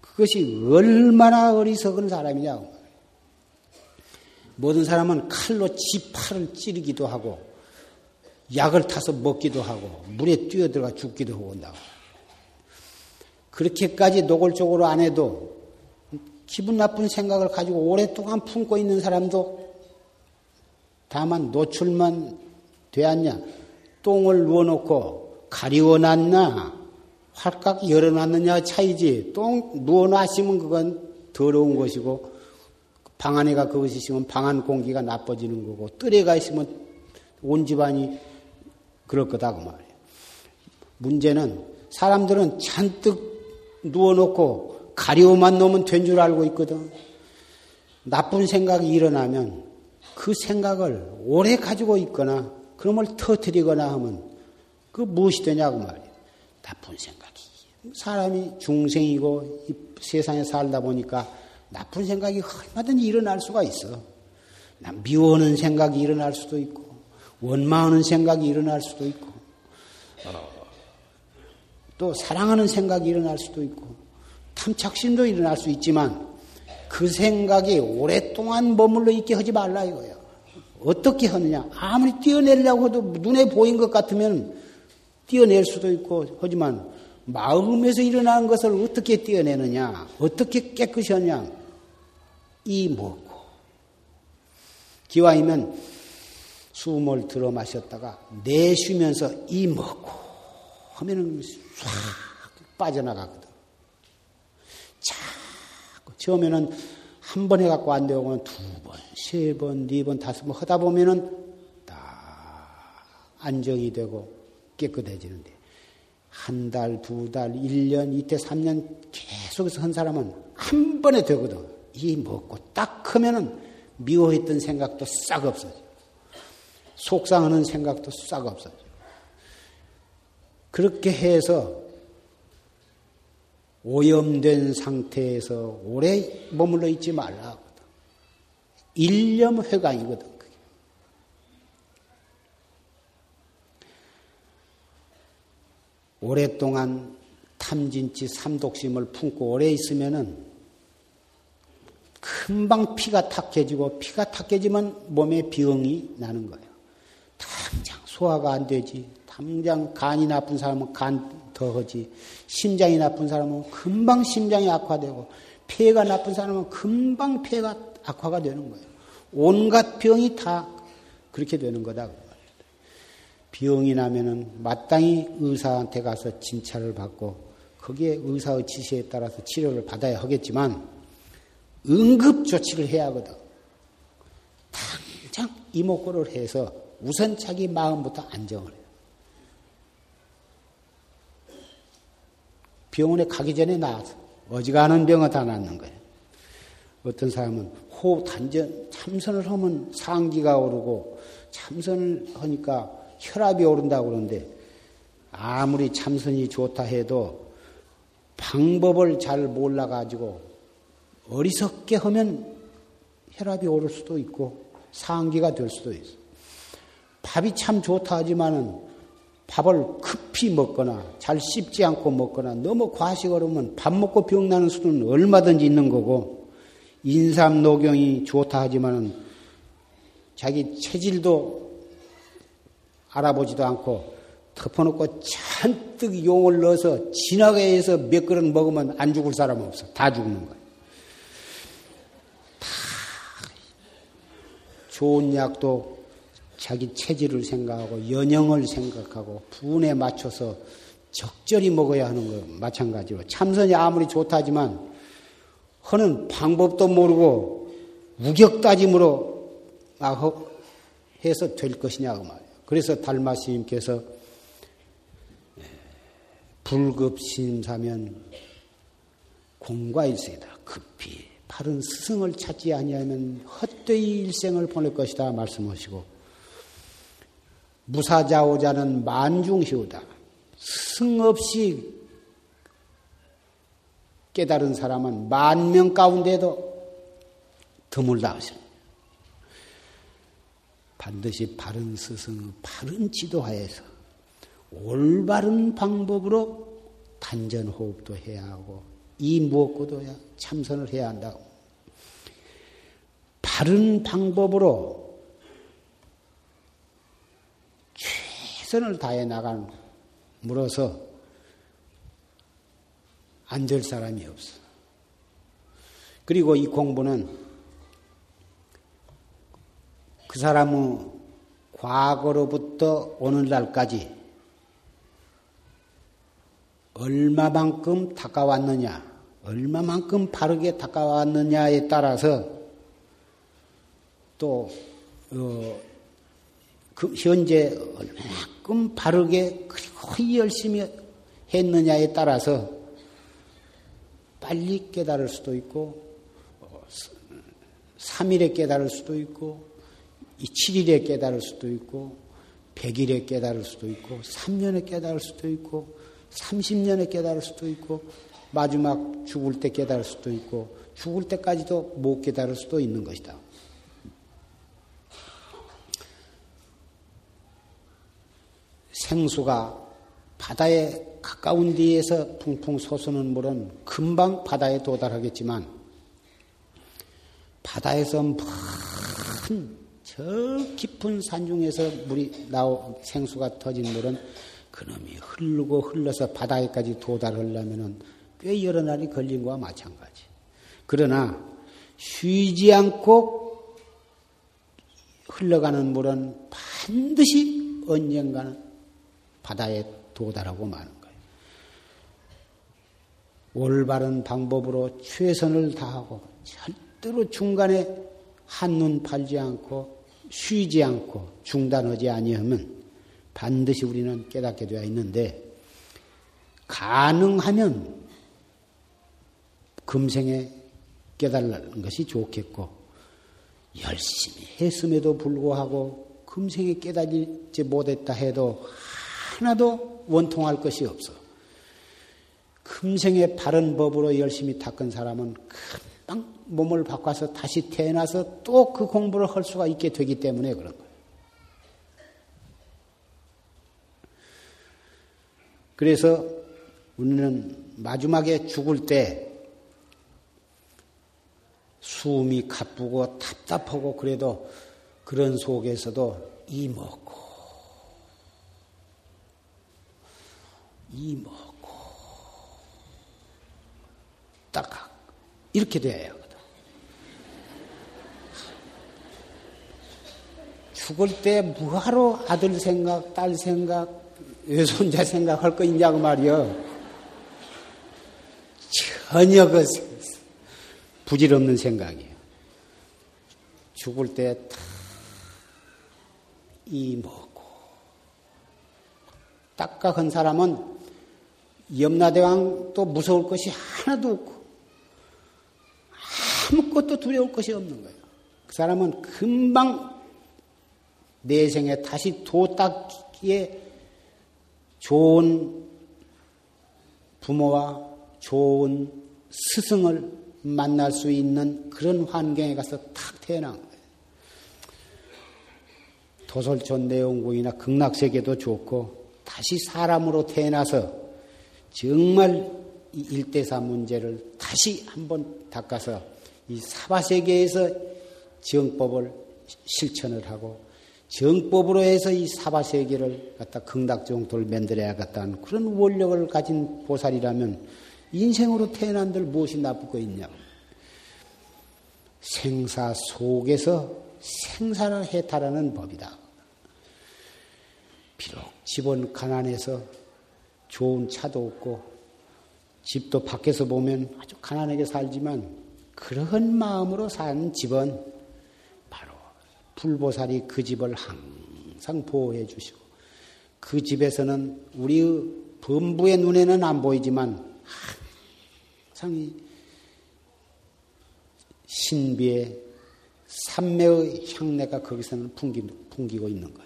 그것이 얼마나 어리석은 사람이냐. 모든 사람은 칼로 지 팔을 찌르기도 하고 약을 타서 먹기도 하고 물에 뛰어들어가 죽기도 하고 온다고. 그렇게까지 노골적으로 안 해도 기분 나쁜 생각을 가지고 오랫동안 품고 있는 사람도 다만 노출만 되었냐? 똥을 누워놓고 가리워놨나? 활깍 열어놨느냐 차이지. 똥 누워놨으면 그건 더러운 것이고 방 안에가 그것이 있으면 방 안 공기가 나빠지는 거고 뜰에가 있으면 온 집안이 그럴 거다 그 말이에요. 문제는 사람들은 잔뜩 누워놓고 가리워만 놓으면 된 줄 알고 있거든. 나쁜 생각이 일어나면 그 생각을 오래 가지고 있거나 그놈을 터뜨리거나 하면 그 무엇이 되냐고 말이에요. 나쁜 생각이 사람이 중생이고 세상에 살다 보니까 나쁜 생각이 얼마든지 일어날 수가 있어. 미워하는 생각이 일어날 수도 있고, 원망하는 생각이 일어날 수도 있고, 또 사랑하는 생각이 일어날 수도 있고, 탐착심도 일어날 수 있지만, 그 생각이 오랫동안 머물러 있게 하지 말라 이거예요. 어떻게 하느냐? 아무리 띄어내려고 해도 눈에 보인 것 같으면 띄어낼 수도 있고, 하지만 마음에서 일어나는 것을 어떻게 띄어내느냐? 어떻게 깨끗이 하냐? 이 먹고. 기와이면 숨을 들어 마셨다가 내쉬면서 이 먹고 하면은 싹 빠져나가거든. 자꾸 처음에는 한 번 해갖고 안 되고 두 번, 세 번, 네 번, 다섯 번 하다 보면은 딱 안정이 되고 깨끗해지는데 한 달, 두 달, 일 년, 이때 삼 년 계속해서 한 사람은 한 번에 되거든. 이 먹고 딱 하면은 미워했던 생각도 싹 없어져. 속상하는 생각도 싹 없어져. 그렇게 해서 오염된 상태에서 오래 머물러 있지 말라. 일념 회강이거든. 오랫동안 탐진치 삼독심을 품고 오래 있으면은 금방 피가 탁해지고 피가 탁해지면 몸에 병이 나는 거예요. 당장 소화가 안 되지. 당장 간이 나쁜 사람은 간 더하지. 심장이 나쁜 사람은 금방 심장이 악화되고 폐가 나쁜 사람은 금방 폐가 악화가 되는 거예요. 온갖 병이 다 그렇게 되는 거다. 병이 나면은 마땅히 의사한테 가서 진찰을 받고 거기에 의사의 지시에 따라서 치료를 받아야 하겠지만 응급 조치를 해야 하거든. 당장 이목구를 해서 우선 자기 마음부터 안정을 해요. 병원에 가기 전에 나와서 어지간한 병은 다 낫는 거예요. 어떤 사람은 호흡 단전 참선을 하면 상기가 오르고 참선을 하니까 혈압이 오른다고 그러는데 아무리 참선이 좋다 해도 방법을 잘 몰라 가지고 어리석게 하면 혈압이 오를 수도 있고 상기가 될 수도 있어. 밥이 참 좋다 하지만은 밥을 급히 먹거나 잘 씹지 않고 먹거나 너무 과식을 하면 밥 먹고 병 나는 수는 얼마든지 있는 거고 인삼 녹용이 좋다 하지만은 자기 체질도 알아보지도 않고 덮어놓고 잔뜩 용을 넣어서 진하게 해서 몇 그릇 먹으면 안 죽을 사람 없어. 다 죽는 거야. 좋은 약도 자기 체질을 생각하고 연영을 생각하고 분에 맞춰서 적절히 먹어야 하는 거 마찬가지로 참선이 아무리 좋다지만 하는 방법도 모르고 우격다짐으로 해서 될 것이냐 그 말. 그래서 달마 스님께서 불급심사면 공과일생이다. 급히 바른 스승을 찾지 아니하면 헛되이 일생을 보낼 것이다 말씀하시고 무사자오자는 만중시우다. 스승 없이 깨달은 사람은 만 명 가운데도 드물다 하십니다. 반드시 바른 스승, 바른 지도하에서 올바른 방법으로 단전 호흡도 해야 하고 이 무엇고도 참선을 해야 한다고. 바른 방법으로 최선을 다해 나간 물어서 안될 사람이 없어. 그리고 이 공부는 그 사람의 과거로부터 오늘날까지 얼마만큼 다가왔느냐, 얼마만큼 바르게 다가왔느냐에 따라서 또, 어, 그 현재 얼마만큼 바르게 그리고 열심히 했느냐에 따라서 빨리 깨달을 수도 있고, 3일에 깨달을 수도 있고, 이 7일에 깨달을 수도 있고, 100일에 깨달을 수도 있고, 3년에 깨달을 수도 있고, 30년에 깨달을 수도 있고 마지막 죽을 때 깨달을 수도 있고 죽을 때까지도 못 깨달을 수도 있는 것이다. 생수가 바다에 가까운 데에서 풍풍 솟는 물은 금방 바다에 도달하겠지만 바다에서 먼저 깊은 산중에서 물이 나오 생수가 터진 물은 그놈이 흐르고 흘러서 바다에까지 도달하려면은 꽤 여러 날이 걸린 거와 마찬가지. 그러나 쉬지 않고 흘러가는 물은 반드시 언젠가는 바다에 도달하고 마는 거예요. 올바른 방법으로 최선을 다하고 절대로 중간에 한눈 팔지 않고 쉬지 않고 중단하지 아니하면 반드시 우리는 깨닫게 되어 있는데 가능하면 금생에 깨달는 것이 좋겠고 열심히 했음에도 불구하고 금생에 깨달지 못했다 해도 하나도 원통할 것이 없어. 금생에 바른 법으로 열심히 닦은 사람은 금방 몸을 바꿔서 다시 태어나서 또 그 공부를 할 수가 있게 되기 때문에 그런 거예요. 그래서 우리는 마지막에 죽을 때 숨이 가쁘고 답답하고 그래도 그런 속에서도 이 먹고 이 먹고 딱 이렇게 돼야 하거든. 죽을 때 뭐하러 아들 생각, 딸 생각, 외손자 생각할 거 있냐고 말이요. 전혀 그 부질없는 생각이에요. 죽을 때이 먹고 딱딱한 사람은 염라대왕도 무서울 것이 하나도 없고 아무것도 두려울 것이 없는 거예요. 그 사람은 금방 내 생에 다시 도닦기에 좋은 부모와 좋은 스승을 만날 수 있는 그런 환경에 가서 탁 태어난 거예요. 도솔촌 내용궁이나 극락세계도 좋고 다시 사람으로 태어나서 정말 이 일대사 문제를 다시 한번 닦아서 이 사바세계에서 정법을 실천을 하고 정법으로 해서 이 사바세계를 갖다 극락정토를 만들어야겠다는 그런 원력을 가진 보살이라면 인생으로 태어난들 무엇이 나쁠 거 있냐. 생사 속에서 생사를 해탈하는 법이다. 비록 집은 가난해서 좋은 차도 없고 집도 밖에서 보면 아주 가난하게 살지만 그러한 마음으로 사는 집은 바로 불보살이 그 집을 항상 보호해 주시고 그 집에서는 우리의 범부의 눈에는 안 보이지만 항상 이 신비의 삼매의 향내가 거기서는 풍기고 있는 거예요.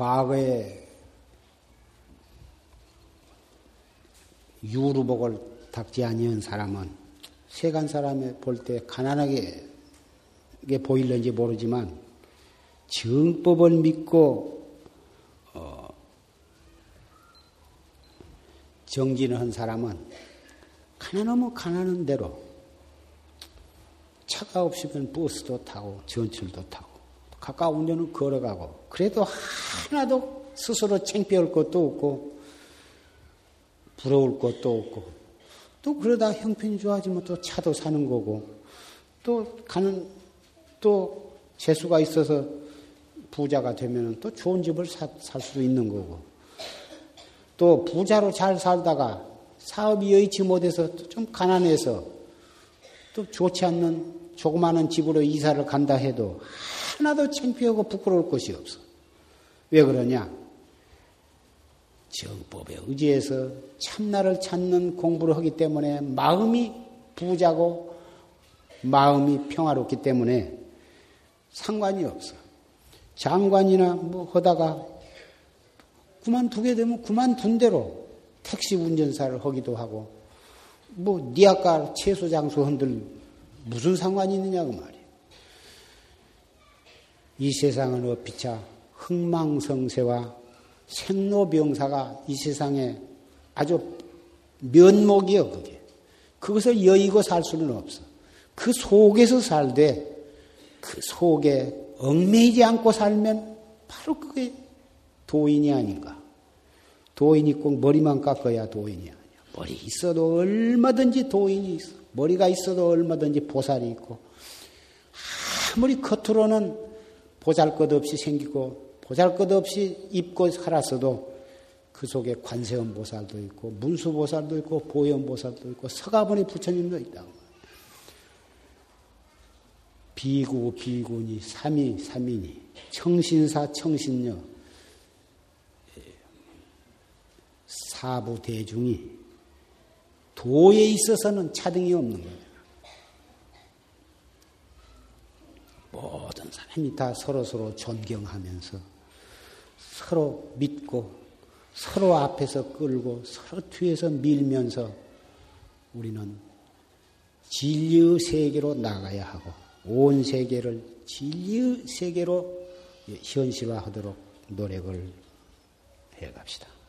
과거에 유루복을 닦지 아니한 사람은 세간 사람에 볼때 가난하게 보일는지 모르지만 정법을 믿고 어, 정진을 한 사람은 가난하면 가난한 대로 차가 없으면 버스도 타고 전철도 타고 가까운 데는 걸어가고 그래도 하나도 스스로 창피할 것도 없고 부러울 것도 없고 또 그러다 형편이 좋아지면 또 차도 사는 거고 또 가는 또 재수가 있어서 부자가 되면 또 좋은 집을 사, 살 수도 있는 거고 또 부자로 잘 살다가 사업이 여의치 못해서 좀 가난해서 또 좋지 않는 조그마한 집으로 이사를 간다 해도 하나도 창피하고 부끄러울 것이 없어. 왜 그러냐? 정법에 의지해서 참나를 찾는 공부를 하기 때문에 마음이 부자고 마음이 평화롭기 때문에 상관이 없어. 장관이나 뭐 하다가 그만두게 되면 그만둔 대로 택시 운전사를 하기도 하고 뭐 니 아까 채소 장소 흔들 무슨 상관이 있느냐고 말이에요. 이 세상은 어피차 흥망성쇠와 생로병사가 이 세상에 아주 면목이요, 그게. 그것을 여의고 살 수는 없어. 그 속에서 살되 그 속에 얽매이지 않고 살면 바로 그게 도인이 아닌가. 도인이 꼭 머리만 깎아야 도인이 아니야. 머리 있어도 얼마든지 도인이 있어. 머리가 있어도 얼마든지 보살이 있고 아무리 겉으로는 보잘 것 없이 생기고 보잘 것 없이 입고 살았어도 그 속에 관세음 보살도 있고 문수 보살도 있고 보현 보살도 있고 서가모니 부처님도 있다고. 비구 비구니 삼이 삼이니 청신사 청신녀 사부 대중이 도에 있어서는 차등이 없는 거예요. 사람이 다 서로 서로 존경하면서 서로 믿고 서로 앞에서 끌고 서로 뒤에서 밀면서 우리는 진리의 세계로 나가야 하고 온 세계를 진리의 세계로 현실화하도록 노력을 해갑시다.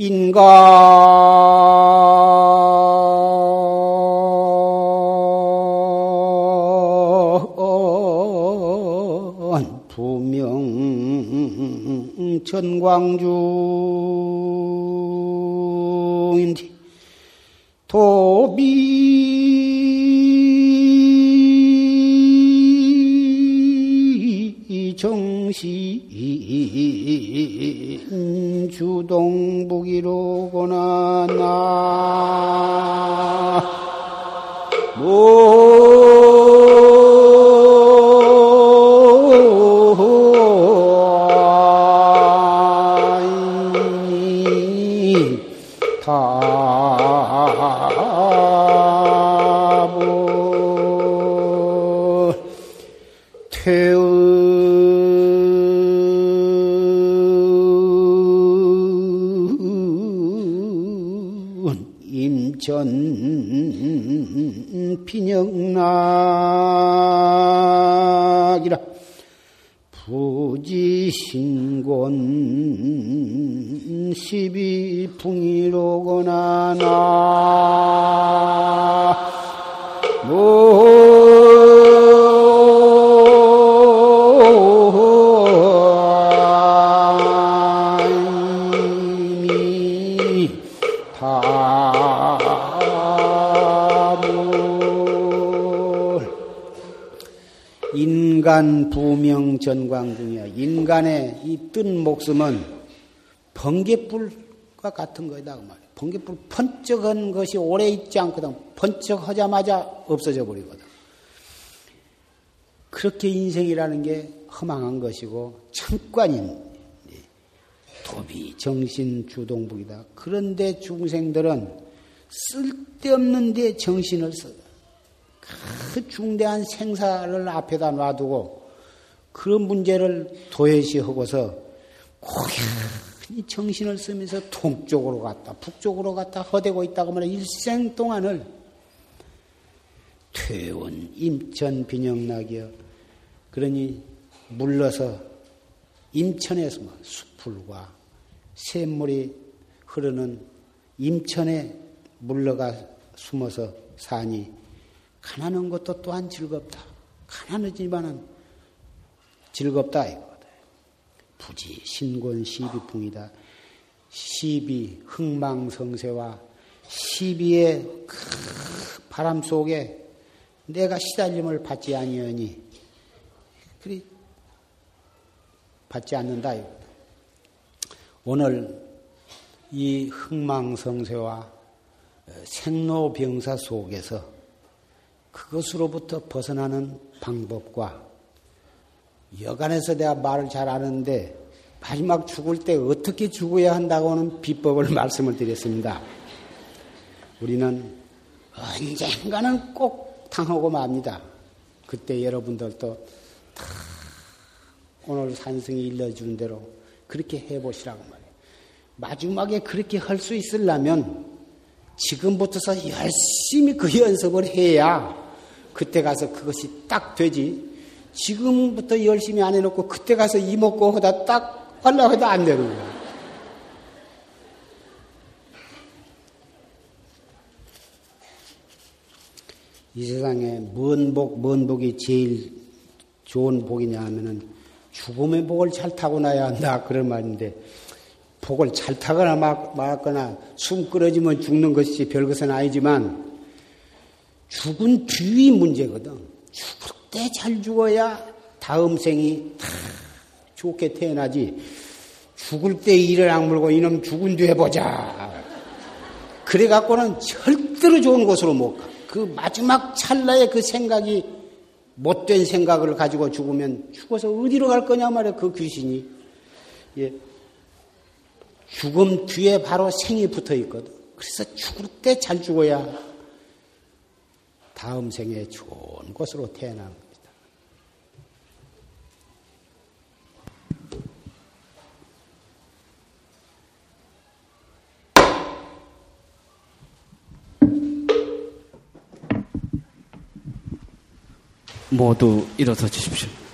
인간 부명 전광주 시비풍이로거나 나. 인간 부명 전광 중이야. 인간의 이 뜬 목숨은 번개불 과 같은 거다. 그 말이야. 번개불 번쩍한 것이 오래 있지 않거든. 번쩍하자마자 없어져 버리거든. 그렇게 인생이라는 게 허망한 것이고 참관인 도비 정신 주동북이다. 그런데 중생들은 쓸데없는 데 정신을 써. 그 중대한 생사를 앞에다 놔두고 그런 문제를 도외시하고서 고향 히 정신을 쓰면서 동쪽으로 갔다 북쪽으로 갔다 허대고 있다고 말해 일생 동안을 퇴원 임천 빈영락이여 그러니 물러서 임천에서 뭐 수풀과 샘물이 흐르는 임천에 물러가 숨어서 사니 가난한 것도 또한 즐겁다. 가난하지만은 즐겁다 이거다. 부지 신곤 시비풍이다. 시비 흥망성쇠와 시비의 그 바람 속에 내가 시달림을 받지 아니하니 그리 받지 않는다. 오늘 이 흥망성쇠와 생로병사 속에서 그것으로부터 벗어나는 방법과 여간에서 내가 말을 잘 아는데 마지막 죽을 때 어떻게 죽어야 한다고 하는 비법을 말씀을 드렸습니다. 우리는 언젠가는 꼭 당하고 맙니다. 그때 여러분들도 다 오늘 산승이 일러주는 대로 그렇게 해보시라고 말이에요. 마지막에 그렇게 할 수 있으려면 지금부터서 열심히 그 연습을 해야 그때 가서 그것이 딱 되지. 지금부터 열심히 안 해놓고 그때 가서 이먹고 하다 딱 하려고 해도 안 되는 거야. 이 세상에 뭔 복, 뭔 복이 제일 좋은 복이냐 하면은 죽음의 복을 잘 타고 나야 한다. 그런 말인데, 복을 잘 타거나 막, 막거나 숨 끊어지면 죽는 것이 별것은 아니지만, 죽은 뒤의 문제거든. 죽을 때 잘 죽어야 다음 생이 다 좋게 태어나지. 죽을 때 이를 악물고 이놈 죽은 뒤에 보자. 그래갖고는 절대로 좋은 곳으로 못 가. 그 마지막 찰나의 그 생각이 못된 생각을 가지고 죽으면 죽어서 어디로 갈 거냐 말이야, 그 귀신이. 예. 죽음 뒤에 바로 생이 붙어 있거든. 그래서 죽을 때 잘 죽어야 다음 생에 좋은 곳으로 태어나는 겁니다. 모두 일어서 주십시오.